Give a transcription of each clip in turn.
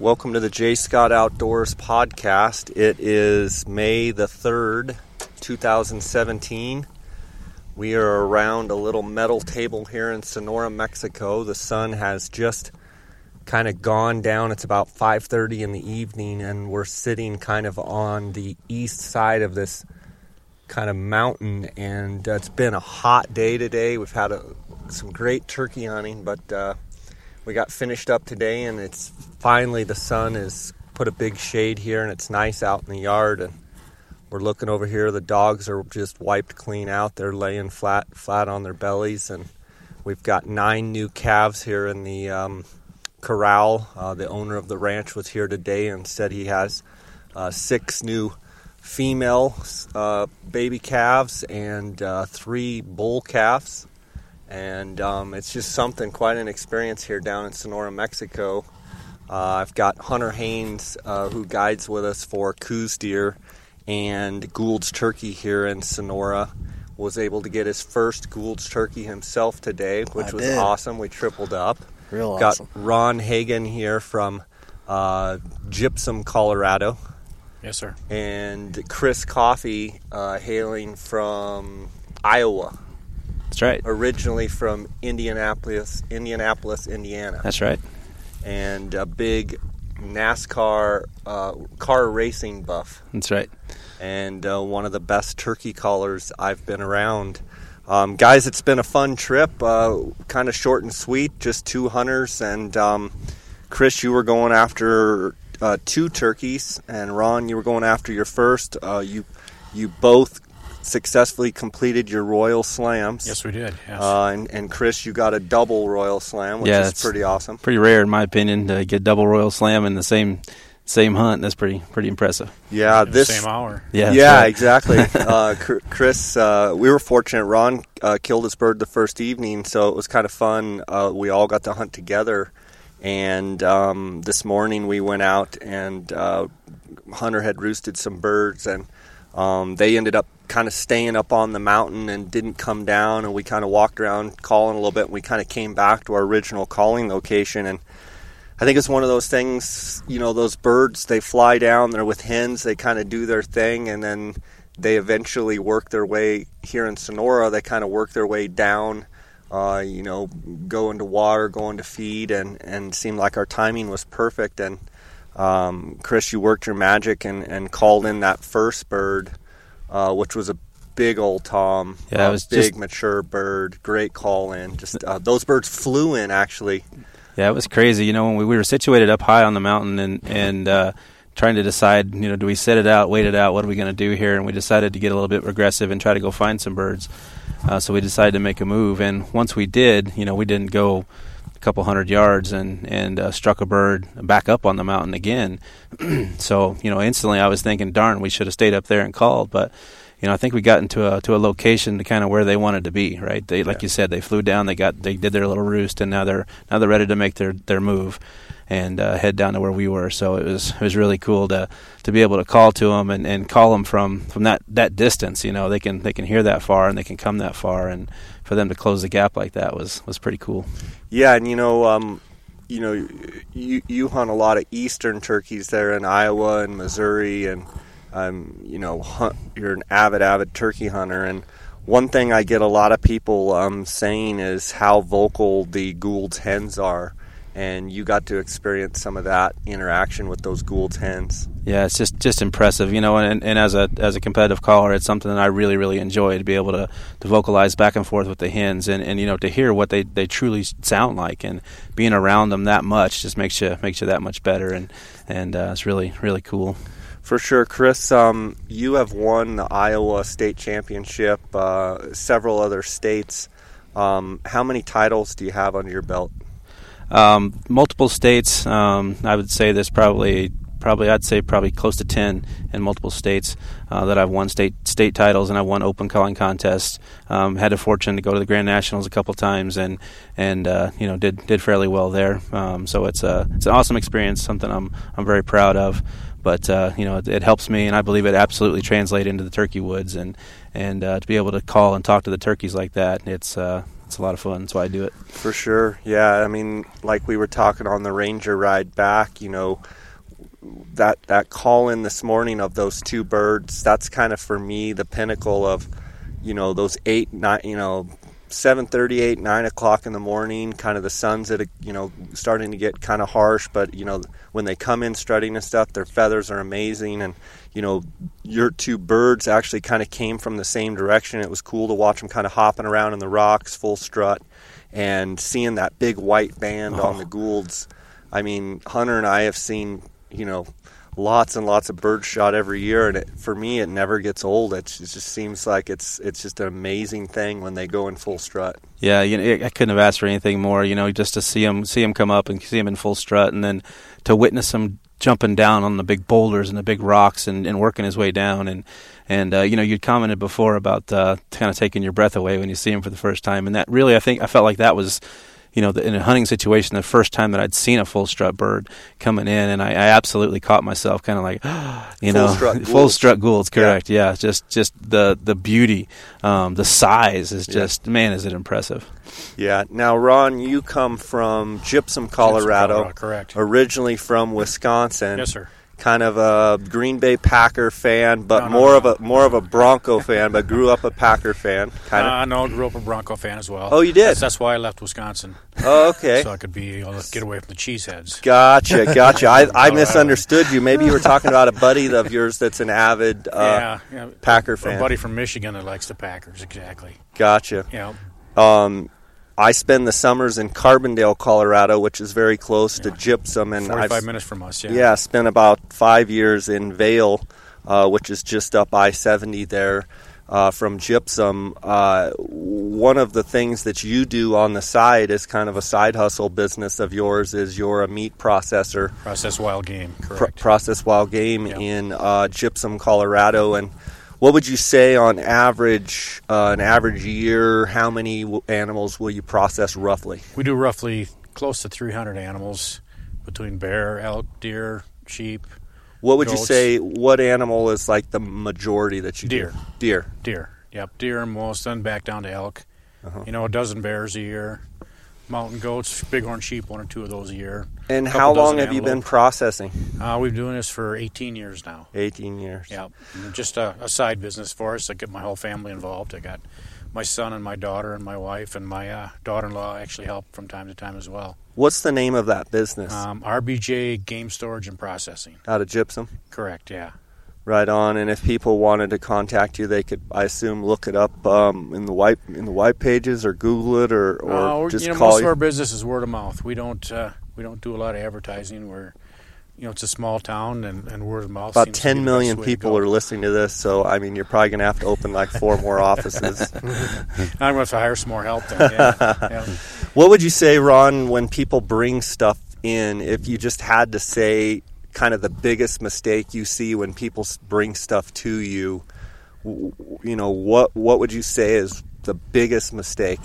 Welcome to the J. Scott Outdoors podcast. It is May the 3rd, 2017. We are around a little metal table here in Sonora, Mexico. The sun has just kind of gone down. It's about 5:30 in the evening and we're sitting kind of on the east side of this kind of mountain and uh, it's been a hot day today. We've had a, some great turkey hunting, but uh, we got finished up today and it's finally the sun has put a big shade here and it's nice out in the yard and we're looking over here. The dogs are just wiped clean out. They're laying flat flat on their bellies and we've got nine new calves here in the um, corral. Uh, the owner of the ranch was here today and said he has uh, six new female uh, baby calves and uh, three bull calves and um, it's just something quite an experience here down in Sonora, Mexico. Uh, I've got Hunter Haynes uh, who guides with us for Coues deer and Gould's turkey here in Sonora. Was able to get his first Gould's turkey himself today, which I was did. awesome. We tripled up. Real awesome. got awesome. Ron Hagen here from uh, Gypsum, Colorado, Yes, sir. and Chris Coffee uh, hailing from Iowa That's right. originally from Indianapolis, Indianapolis, Indiana, That's right. and a big NASCAR uh, car racing buff, That's right. and uh, one of the best turkey callers I've been around. Um, guys, it's been a fun trip, uh, kind of short and sweet, just two hunters, and um, Chris, you were going after uh, two turkeys, and Ron, you were going after your first. Uh, you you both successfully completed your royal slams. Yes, we did. Yes. Uh, and, and Chris, you got a double royal slam, which Yeah, is pretty awesome. Pretty rare, in my opinion, to get double royal slam in the same same hunt. That's pretty pretty impressive. Yeah, In the this. same hour. Yeah. yeah, right. exactly. uh, Chris, uh, we were fortunate. Ron uh, killed his bird the first evening, so it was kind of fun. Uh, we all got to hunt together, and um, this morning we went out and uh, Hunter had roosted some birds, and um, they ended up kind of staying up on the mountain and didn't come down. And we kind of walked around calling a little bit. And we kind of came back to our original calling location, and I think it's one of those things, you know, those birds, they fly down, they're with hens, they kind of do their thing, and then they eventually work their way here in Sonora, they kind of work their way down, uh, you know, go into water, go into feed, and, and seemed like our timing was perfect. And um, Chris, you worked your magic and, and called in that first bird, uh, which was a big old tom, Yeah, it was big just- mature bird, great call in. Just uh, those birds flew in actually. Yeah, it was crazy. You know, when we, we were situated up high on the mountain and and uh, trying to decide, you know, do we set it out, wait it out? What are we going to do here? And we decided to get a little bit regressive and try to go find some birds. Uh, so we decided to make a move. And once we did, you know, we didn't go a couple hundred yards and and uh, struck a bird back up on the mountain again. so you know, instantly I was thinking, darn, we should have stayed up there and called, but. You know, I think we got into a to a location to kind of where they wanted to be, right? They, like Yeah. you said, they flew down, they got, they did their little roost, and now they're now they're ready to make their their move and uh, head down to where we were. So it was it was really cool to to be able to call to them and, and call them from from that that distance. You know, they can they can hear that far and they can come that far, and for them to close the gap like that was was pretty cool. Yeah, and you know, um, you know, you you hunt a lot of eastern turkeys there in Iowa and Missouri, and um, you know, hunt, you're an avid, avid turkey hunter. And one thing I get a lot of people um, saying is how vocal the Gould's hens are, and you got to experience some of that interaction with those Gould's hens. Yeah, it's just just impressive, you know. And, and as a as a competitive caller, it's something that I really really enjoy to be able to, to vocalize back and forth with the hens, and, and you know to hear what they, they truly sound like, and being around them that much just makes you makes you that much better, and and uh, it's really really cool. For sure, Chris. Um, you have won the Iowa State Championship, uh, several other states. Um, how many titles do you have under your belt? Um, multiple states. Um, I would say there's probably probably I'd say probably close to ten in multiple states uh, that I've won state state titles and I've won open calling contests. Um, had the fortune to go to the Grand Nationals a couple times and and uh, you know did did fairly well there. Um, so it's a it's an awesome experience, something I'm I'm very proud of. But uh, you know it, it helps me, and I believe it absolutely translates into the turkey woods, and and uh, to be able to call and talk to the turkeys like that, it's uh, it's a lot of fun. That's why I do it. For sure. Yeah. I mean, like we were talking on the Ranger ride back, you know, that that call in this morning of those two birds, that's kind of for me the pinnacle of, you know, those eight, nine, you know, seven thirty eight, nine o'clock in the morning. Kind of the sun's at a, you know starting to get kind of harsh, but you know when they come in strutting and stuff, their feathers are amazing, and you know your two birds actually kind of came from the same direction. It was cool to watch them kind of hopping around in the rocks, full strut, and seeing that big white band oh. on the oh. Goulds. I mean, Hunter and I have seen you know lots and lots of birds shot every year, and it, for me, it never gets old. It's, it just seems like it's it's just an amazing thing when they go in full strut. Yeah, you know, I couldn't have asked for anything more. You know, just to see them see them come up and see them in full strut, and then to witness them jumping down on the big boulders and the big rocks and, and working his way down. And and uh, you know you'd commented before about uh, kind of taking your breath away when you see him for the first time. And that really I think I felt like that was you know, the, in a hunting situation, the first time that I'd seen a full strut bird coming in, and I, I absolutely caught myself kind of like, you full know, strut full strut Goulds, correct? Yeah. yeah, just just the the beauty, um, the size is just yeah. man, is it impressive. Yeah. Now, Ron, you come from Gypsum, Colorado, Gypsum, Colorado correct? Originally from Wisconsin. Yes, sir kind of a Green Bay Packer fan, but no, no, more no. of a more of a Bronco fan, but grew up a Packer fan. Kind of. Uh, no, grew up a Bronco fan as well. Oh, you did. That's, that's why I left Wisconsin. Oh, okay. so I could be able to get away from the cheeseheads. Gotcha, gotcha. I, I misunderstood you. Maybe you were talking about a buddy of yours that's an avid uh, yeah, yeah, Packer fan. A buddy from Michigan that likes the Packers. Exactly. Gotcha. Yeah. Um, I spend the summers in Carbondale, Colorado, which is very close yeah. to Gypsum, and 45 I've, minutes from us. Yeah, yeah, spent about five years in Vail, uh, which is just up I-70 there. Uh, from gypsum. Uh, one of the things that you do on the side is kind of a side hustle business of yours. Is you're a meat processor, process wild game, correct? Pr- process wild game in uh, Gypsum, Colorado, and what would you say on average, uh, an average year? How many w- animals will you process roughly? We do roughly close to 300 animals between bear, elk, deer, sheep. What would goats. you say? What animal is like the majority that you deer. do? Deer. Deer. Yep, deer and most, then back down to elk. Uh-huh. You know, a dozen bears a year mountain goats, bighorn sheep, one or two of those a year. And how long have you been processing? Uh, we've been doing this for 18 years now. 18 years. Yeah, just a, a, side business for us. I get my whole family involved. I got my son and my daughter and my wife and my uh, daughter-in-law actually help from time to time as well. What's the name of that business? Um, RBJ Game Storage and Processing. Out of Gypsum. Correct. Yeah. Right on. And if people wanted to contact you, they could, I assume, look it up um, in the white in the white pages or Google it or, or uh, just you know, call most you. of our business is word of mouth. We don't uh, we don't do a lot of advertising. We're you know, it's a small town, and, and word of mouth. About 10 million people are listening to this, so I mean, you're probably going to have to open like four more offices. I'm going to have to hire some more help. Then, yeah. yeah. What would you say, Ron, when people bring stuff in? If you just had to say kind of the biggest mistake you see when people bring stuff to you? You know, what what would you say is the biggest mistake?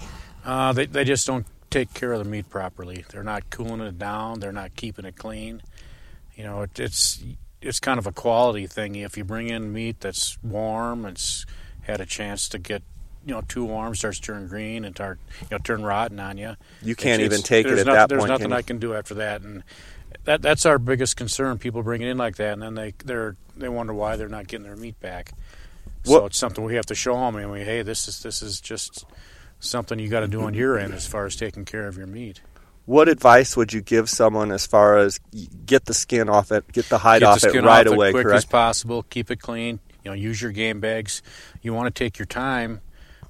Uh, they they just don't take care of the meat properly. They're not cooling it down. They're not keeping it clean. You know, it, it's it's kind of a quality thing. If you bring in meat that's warm, it's had a chance to get you know too warm, starts turning green and start you know turn rotten on you. You can't even take it at no, that there's point. There's nothing I can do after that, and that that's our biggest concern. People bring it in like that, and then they they they wonder why they're not getting their meat back. So what? it's something we have to show them. I mean, hey, this is this is just something you got to do on your end as far as taking care of your meat. What advice would you give someone as far as get the skin off it, get the hide get off the it right off away, quick correct? as possible. Keep it clean. You know, use your game bags. You want to take your time,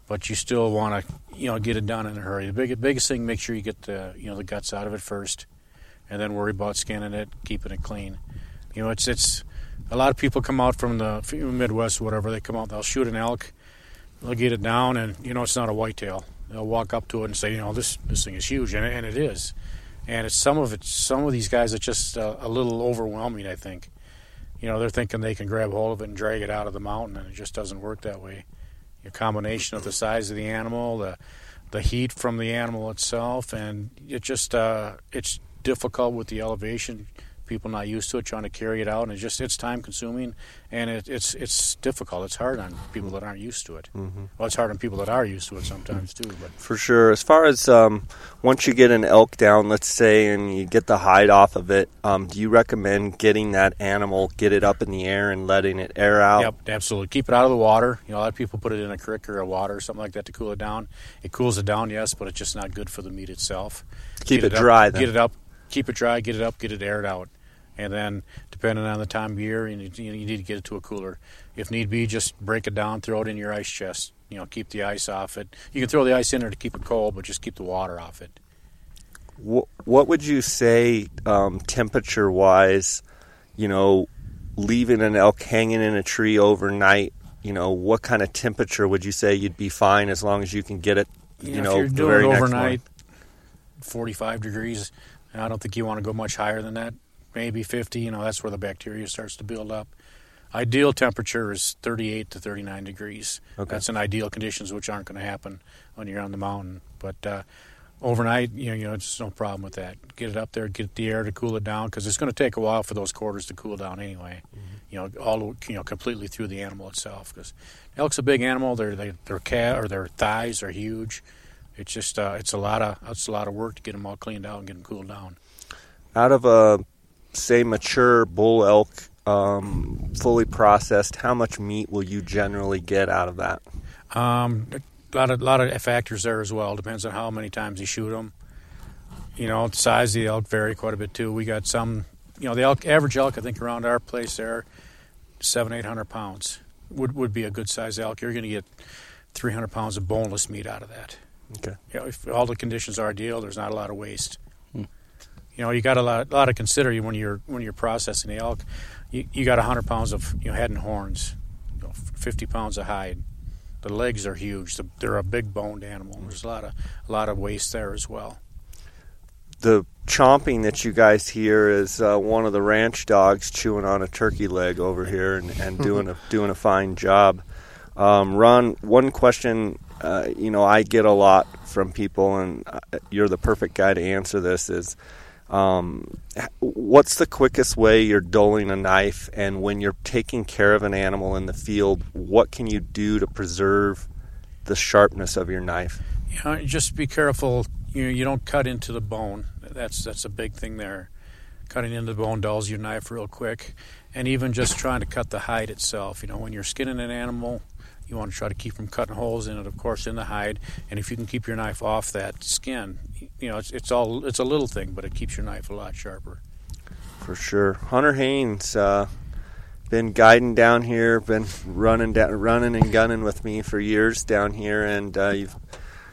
but you still want to you know get it done in a hurry. The big, biggest thing, make sure you get the you know the guts out of it first and then worry about skinning it, keeping it clean. You know, it's it's a lot of people come out from the Midwest, or whatever. They come out, they'll shoot an elk, they'll get it down, and you know it's not a whitetail. They'll walk up to it and say, you know, this this thing is huge, and, and it is. And it's some of it. Some of these guys are just a, a little overwhelming. I think. You know, they're thinking they can grab hold of it and drag it out of the mountain, and it just doesn't work that way. A combination of the size of the animal, the the heat from the animal itself, and it just uh, it's difficult with the elevation people not used to it, trying to carry it out, and it's just it's time consuming, and it, it's it's difficult. It's hard on people that aren't used to it. Mm-hmm. Well, it's hard on people that are used to it sometimes too. But For sure. As far as um, once you get an elk down, let's say, and you get the hide off of it, um, do you recommend getting that animal, get it up in the air and letting it air out? Yep, absolutely. Keep it out of the water. You know, a lot of people put it in a creek or a water or something like that to cool it down. It cools it down, yes, but it's just not good for the meat itself. Keep it up- dry then. Get it up. Keep it dry. Get it up. Get it aired out. And then, depending on the time of year, you need, you need to get it to a cooler. If need be, just break it down, throw it in your ice chest. You know, keep the ice off it. You can throw the ice in there to keep it cold, but just keep the water off it. Wh- what would you say um, temperature wise you know leaving an elk hanging in a tree overnight you know what kind of temperature would you say you'd be fine as long as you can get it you, You know, know if you're doing overnight, forty-five 45 degrees. I don't think you want to go much higher than that. Maybe 50. You know, that's where the bacteria starts to build up. Ideal temperature is 38 to 39 degrees. Okay. That's in ideal conditions, which aren't going to happen when you're on the mountain. But uh, overnight, you know, you know, it's no problem with that. Get it up there, get the air to cool it down, because it's going to take a while for those quarters to cool down anyway. You know, all you know, completely through the animal itself. Because elk's a big animal. Their their cat or their thighs are huge. It's just uh, it's a lot of it's a lot of work to get them all cleaned out and get them cooled down. out of a say mature bull elk um, fully processed how much meat will you generally get out of that Um, a lot of lot of factors there as well. Depends on how many times you shoot them. You know, the size of the elk vary quite a bit too. We got some, you know, the elk average elk I think around our place there, seven eight hundred pounds would would be a good size elk. You're going to get three hundred pounds of boneless meat out of that. Okay You know, if all the conditions are ideal, there's not a lot of waste. You know, you got a lot, lot to consider when you're when you're processing the elk. You, you got hundred pounds of you know, head and horns, you know, fifty pounds of hide. The legs are huge. The- They're a big boned animal. There's a lot of a lot of waste there as well. the chomping that you guys hear is uh, one of the ranch dogs chewing on a turkey leg over here and, and doing a doing a fine job. Um, Ron, one question uh, you know I get a lot from people, and uh, you're the perfect guy to answer this. Is um, what's the quickest way you're dulling a knife, and when you're taking care of an animal in the field, what can you do to preserve the sharpness of your knife? Know, just be careful. You know, you don't cut into the bone. That's that's a big thing there. Cutting into the bone dulls your knife real quick, and even just trying to cut the hide itself. You know, when you're skinning an animal, you want to try to keep from cutting holes in it, of course, in the hide. And if you can keep your knife off that skin, you know, it's it's all it's a little thing, but it keeps your knife a lot sharper. For sure. Hunter Haynes, uh, been guiding down here, been running down, running and gunning with me for years down here, and uh, you've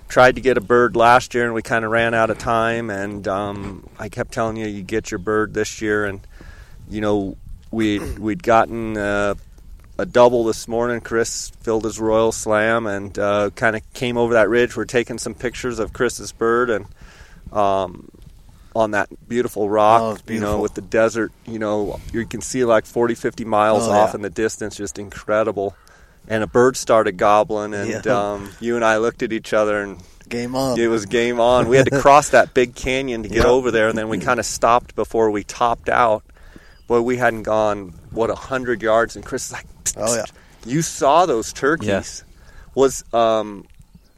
tried to get a bird last year, and we kind of ran out of time. And um, I kept telling you you get your bird this year, and you know we we'd gotten uh, a double this morning. Chris filled his royal slam and uh, kind of came over that ridge. We're taking some pictures of Chris's bird and. Um, on that beautiful rock, Oh, it's you know, with the desert, you know, you can see like 40, 50 miles Oh, off yeah. in the distance, just incredible. And a bird started gobbling, and Yeah. um, you and I looked at each other, and Game on. it was game on. We had to cross that big canyon to get over there, and then we kind of stopped before we topped out. Boy, we hadn't gone what a hundred yards, and Chris is like, "Psst, Oh, yeah. you saw those turkeys? Was um,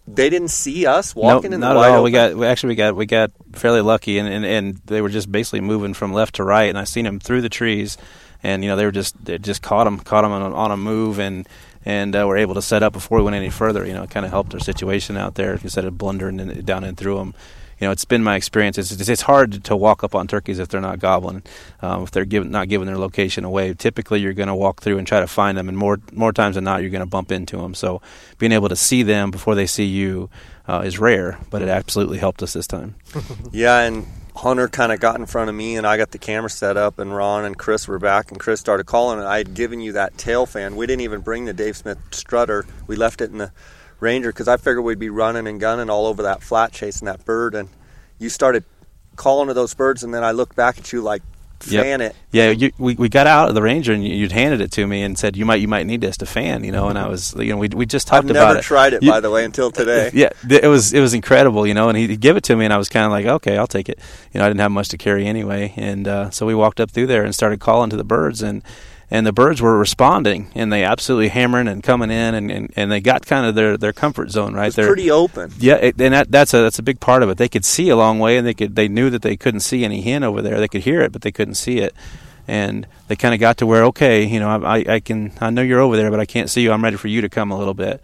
they didn't see us walking no, in not the at all. open? We got we actually we got we got fairly lucky, and, and, and they were just basically moving from left to right, and I seen them through the trees, and you know they were just they just caught them caught them on, a- on a move, and and uh, were able to set up before we went any further. You know, it kind of helped our situation out there instead of blundering in, down and through them. You know, it's been my experience. It's, it's, it's hard to walk up on turkeys if they're not gobbling, um, if they're giving, not giving their location away. Typically, you're going to walk through and try to find them, and more more times than not, you're going to bump into them. So, being able to see them before they see you uh, is rare, but it absolutely helped us this time. Yeah, and Hunter kind of got in front of me, and I got the camera set up, and Ron and Chris were back, and Chris started calling, and I had given you that tail fan. We didn't even bring the Dave Smith strutter. We left it in the Ranger because I figured we'd be running and gunning all over that flat chasing that bird, and you started calling to those birds, and then I looked back at you like Yep. fan it. Yeah, you, we we got out of the Ranger and you, you'd handed it to me and said you might you might need this to fan, you know. And I was you know we we just talked about it. I've about never tried it You- by the way until today. Yeah, it was it was incredible, you know. And he'd give it to me, and I was kind of like, okay, I'll take it. You know, I didn't have much to carry anyway, and uh, so we walked up through there and started calling to the birds, and and the birds were responding, and they absolutely hammering and coming in, and, and, and they got kind of their, their comfort zone right It's there. pretty open. Yeah, it, and that, that's a that's a big part of it. They could see a long way, and they could they knew that they couldn't see any hen over there. They could hear it, but they couldn't see it. And they kind of got to where okay, you know, I, I I can I know you're over there, but I can't see you. I'm ready for you to come a little bit.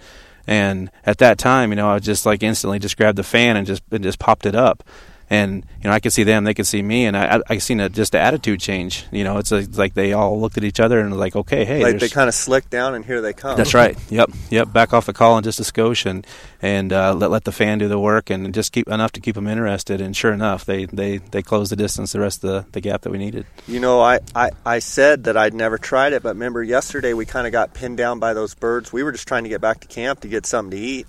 And at that time, you know, I just like instantly just grabbed the fan and just and just popped it up. And you know, I could see them, they could see me, and I I, seen a, just the attitude change. You know, it's, like like they all looked at each other and was like, okay, hey, like they kind of slick down, and here they come. that's right. Yep, yep. Back off the call in just a skosh and and uh, let let the fan do the work and just keep enough to keep them interested. And sure enough, they they they closed the distance, the rest of the, the gap that we needed. You know, I, I, I said that I'd never tried it, but remember yesterday we kind of got pinned down by those birds. We were just trying to get back to camp to get something to eat,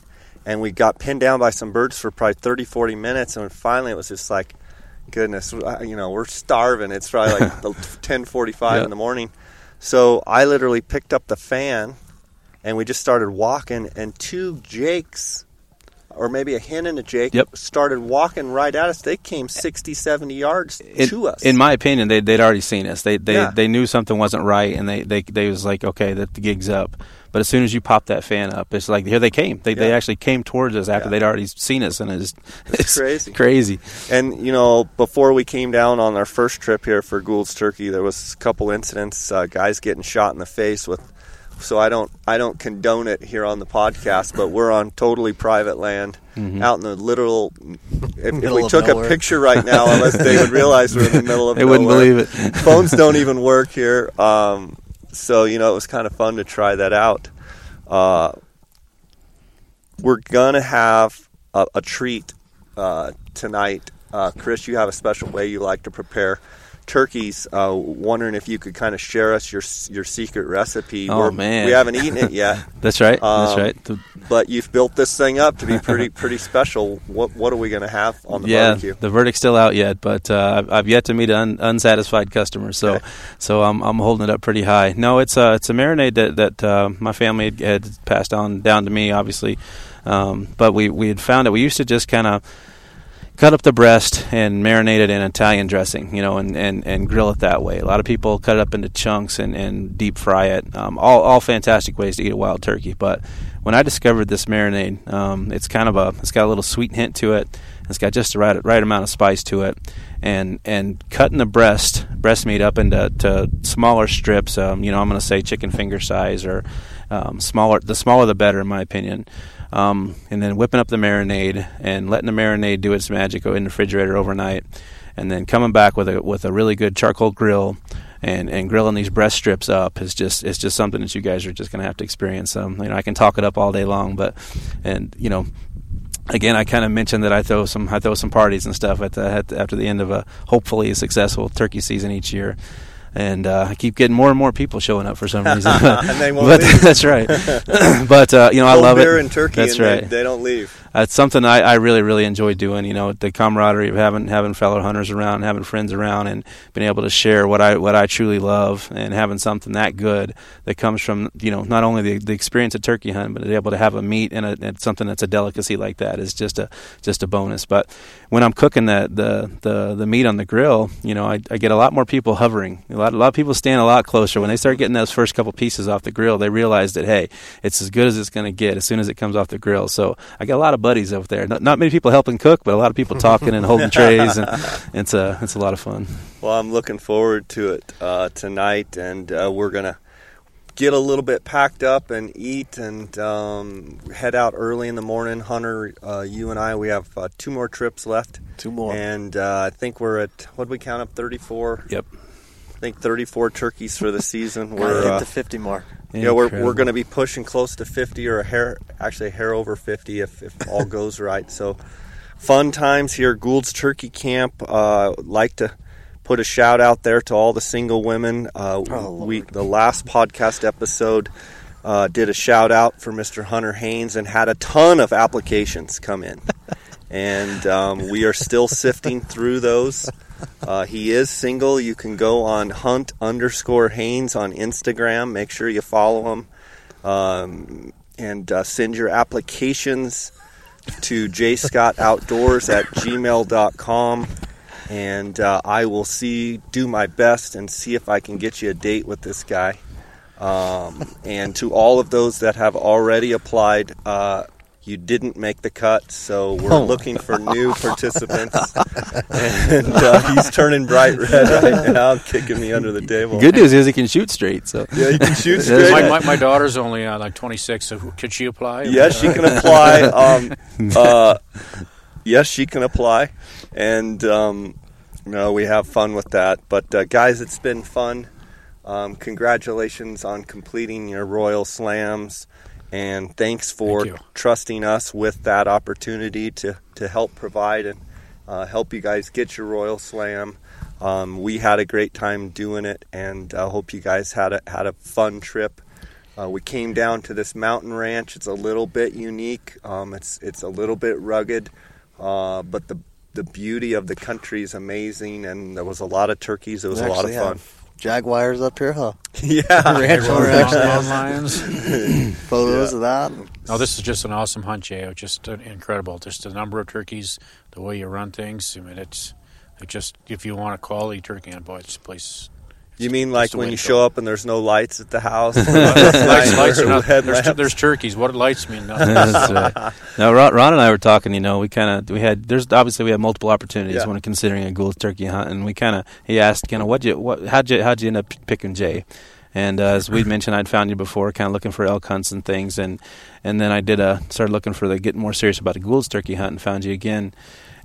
and we got pinned down by some birds for probably 30, 40 minutes, and finally it was just like, goodness, you know, we're starving. It's probably like 10:45 Yeah. in the morning. So I literally picked up the fan, and we just started walking, and two jakes. Or maybe a hen and a jake Yep. started walking right at us. They came 60, 70 yards to us. in my opinion, they they'd already seen us. They they, Yeah. they knew something wasn't right, and they, they they was like, okay, that the gig's up. But as soon as you pop that fan up, it's like here they came. They they actually came towards us after Yeah. they'd already seen us, and it's, It's crazy. crazy. And you know, before we came down on our first trip here for Gould's Turkey, there was a couple incidents, uh, guys getting shot in the face with. So I don't, I don't condone it here on the podcast, but we're on totally private land, Mm-hmm. out in the literal. If, if we took nowhere. a picture right now, unless they would realize we're in the middle of They wouldn't believe it. Phones don't even work here, um, so you know it was kind of fun to try that out. Uh, we're gonna have a, a treat uh, tonight. Uh, Chris, you have a special way you like to prepare turkeys. Uh, wondering if you could kind of share us your your secret recipe. Oh, We're- man. we haven't eaten it yet, That's right. That's Um, right. The- but you've built this thing up to be pretty pretty special. What what are we gonna have on the yeah, barbecue? the verdict's still out yet, but uh, I've, I've yet to meet an un- unsatisfied customer. So, Okay. so I'm I'm holding it up pretty high. No, it's a it's a marinade that that uh, my family had, had passed on down to me, obviously. Um, but we we had found that we used to just kind of cut up the breast and marinate it in Italian dressing, you know, and, and, and grill it that way. A lot of people cut it up into chunks and, and deep fry it. Um, all, all fantastic ways to eat a wild turkey. But when I discovered this marinade, um, it's kind of a it's got a little sweet hint to it. It's got just the right right amount of spice to it, and and cutting the breast breast meat up into to smaller strips. Um, you know, I'm going to say chicken finger size or um, smaller. The smaller the better, in my opinion um, and then whipping up the marinade and letting the marinade do its magic in the refrigerator overnight, and then coming back with a with a really good charcoal grill and, and grilling these breast strips up is just it's just something that you guys are just going to have to experience. Um, you know, I can talk it up all day long, but and you know. Again, I kind of mentioned that I throw some I throw some parties and stuff at the, at the, after the end of a hopefully successful turkey season each year, and uh, I keep getting more and more people showing up for some reason. And they won't but leave. that's right. but uh, you know, I love beer it. and turkey, That's and right. they, they don't leave. It's something I, I really, really enjoy doing. You know, the camaraderie of having having fellow hunters around, having friends around, and being able to share what I what I truly love, and having something that good that comes from you know not only the, the experience of turkey hunting, but able to have a meat and, a, and something that's a delicacy like that is just a just a bonus. But when I'm cooking the the the, the meat on the grill, you know, I, I get a lot more people hovering. A lot a lot of people stand a lot closer when they start getting those first couple pieces off the grill. They realize that hey, it's as good as it's going to get as soon as it comes off the grill. So I got a lot of buddies over there. Not, not many people helping cook, but a lot of people talking and holding trays, and it's a it's a lot of fun. Well, I'm looking forward to it uh, tonight, and uh, we're gonna get a little bit packed up and eat, and um, head out early in the morning. Hunter, uh, you and I, we have uh, two more trips left, Two more. and uh, I think we're at what did we count up 34. Yep. I think 34 turkeys for the season. We're hit uh, the 50 mark. yeah, we're we're going to be pushing close to 50 or a hair, actually a hair over 50 if, if all goes right. So, fun times here, Gould's Turkey Camp. Uh, like to put a shout out there to all the single women. Uh, Oh, we Lord. the last podcast episode uh, did a shout out for Mr. Hunter Haynes and had a ton of applications come in. and um, we are still sifting through those. Uh, he is single. You can go on Hunt underscore Haynes on Instagram. Make sure you follow him um, and uh, send your applications to jscottoutdoors at gmail.com and uh, I will see, do my best, and see if I can get you a date with this guy. Um, and to all of those that have already applied, uh, you didn't make the cut, so we're Oh. looking for new participants. and uh, he's turning bright red right now, kicking me under the table. Good news is he can shoot straight. So Yeah, he can shoot straight. My, my, my daughter's only uh, like 26, so could she apply? Yes, she can apply. Um, uh, yes, she can apply, and um, no, we have fun with that. But uh, guys, it's been fun. Um, congratulations on completing your Royal Slams, and thanks for Thank trusting us with that opportunity to to help provide and uh, help you guys get your Royal Slam. Um, we had a great time doing it, and I hope you guys had a had a fun trip. Uh, we came down to this mountain ranch. It's a little bit unique. Um, it's it's a little bit rugged, uh, but the the beauty of the country is amazing. And there was a lot of turkeys. It was We a lot of fun. have Jaguars up here, huh? yeah, Ranch Mountain owner actually has lions. photos Yeah. of that. No, this is just an awesome hunt, Jay. Just uh, incredible. Just the number of turkeys, the way you run things. I mean, it's it just if you want a quality turkey on boy, this place. You mean like when you show up and there's no lights at the house? lights, lights are not, there's, Headlamps. there's turkeys. What do lights mean nothing. That's right. Now, Ron, Ron and I were talking. You know, we kind of we had there's obviously we had multiple opportunities Yeah. when considering a Gould's turkey hunt, and we kind of he asked kind of what you what how'd you how'd you end up picking Jay, and uh, as we'd mentioned, I'd found you before, kind of looking for elk hunts and things, and and then I did a started looking for the getting more serious about a Gould's turkey hunt, and found you again.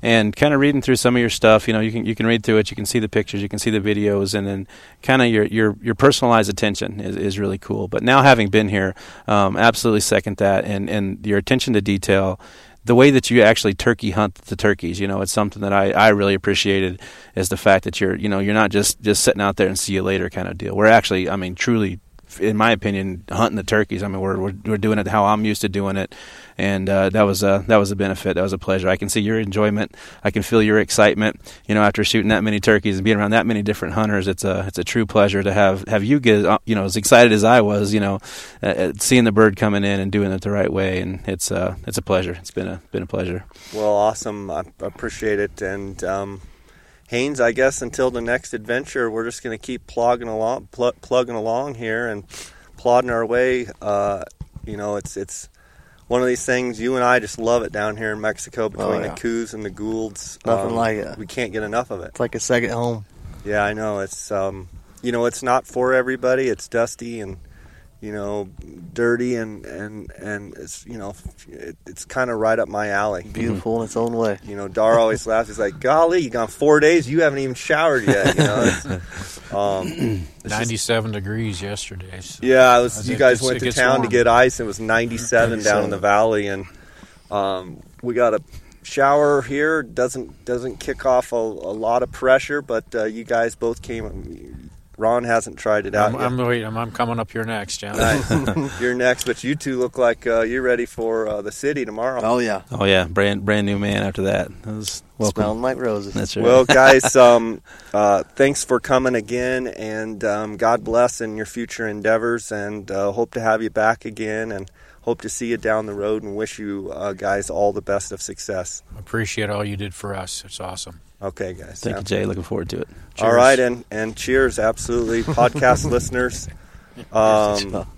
And kind of reading through some of your stuff, you know, you can you can read through it, you can see the pictures, you can see the videos, and then kind of your your your personalized attention is, is really cool. But now having been here, um, absolutely second that, and and your attention to detail, the way that you actually turkey hunt the turkeys, you know, it's something that I, I really appreciated is the fact that you're you know you're not just just sitting out there and see you later kind of deal. We're actually, I mean, truly. In my opinion, hunting the turkeys. I mean, we're we're, we're doing it how I'm used to doing it, and uh, that was a that was a benefit. That was a pleasure. I can see your enjoyment. I can feel your excitement. You know, after shooting that many turkeys and being around that many different hunters, it's a it's a true pleasure to have have you get uh, you know as excited as I was. You know, uh, uh, seeing the bird coming in and doing it the right way, and it's uh it's a pleasure. It's been a been a pleasure. Well, awesome. I appreciate it. And um, Haynes, I guess until the next adventure, we're just going to keep plugging along, pl- plugging along here, and plodding our way. Uh, you know, it's it's one of these things. You and I just love it down here in Mexico between yeah. the Coues and the Goulds. Nothing like it. We can't get enough of it. It's like a second home. Yeah, I know. It's um, you know, it's not for everybody. It's dusty and you know, dirty and and and it's you know, it, it's kind of right up my alley. Beautiful in its own way. You know, Dar always laughs. He's like, "Golly, you gone four days. You haven't even showered yet." You know. Um, it's just- 97 degrees yesterday. So. yeah, I was. You guys gets- went to gets town to get ice. It was 97 down in the valley, and um, we got a shower here. Doesn't doesn't kick off a, a lot of pressure, but uh, you guys both came. Ron hasn't tried it out I'm, yet. I'm, wait, I'm, I'm coming up here next, John. Nice. You're next, but you two look like uh, you're ready for uh, the city tomorrow. Oh yeah, Oh yeah, brand brand new man after that. That was welcome. smelling like roses. That's right. Well, guys, um, uh, thanks for coming again, and um, God bless in your future endeavors, and uh, hope to have you back again, and hope to see you down the road, and wish you uh, guys all the best of success. Appreciate all you did for us. It's awesome. Okay, guys. Thank Yeah. you, Jay. Looking forward to it. All right, and and cheers, absolutely, podcast listeners. Um,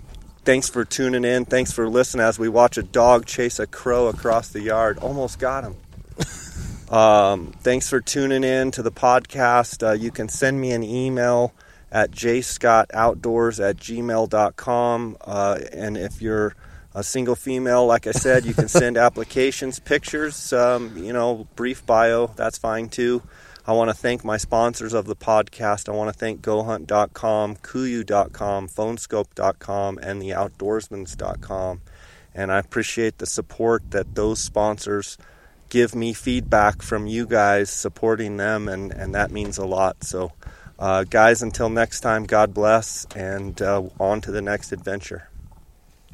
thanks for tuning in. Thanks for listening as we watch a dog chase a crow across the yard. Almost got him. Um, thanks for tuning in to the podcast. Uh, you can send me an email at jscottoutdoors at gmail.com. Uh, and if you're a single female, like I said, you can send applications, pictures, um, you know, brief bio. That's fine too. I want to thank my sponsors of the podcast. I want to thank GoHunt.com, Kuiu.com, Phoneskope.com, and the Outdoorsmans.com. And I appreciate the support that those sponsors give me feedback from you guys supporting them, and, and that means a lot. So, uh, guys, until next time, God bless, and uh, on to the next adventure.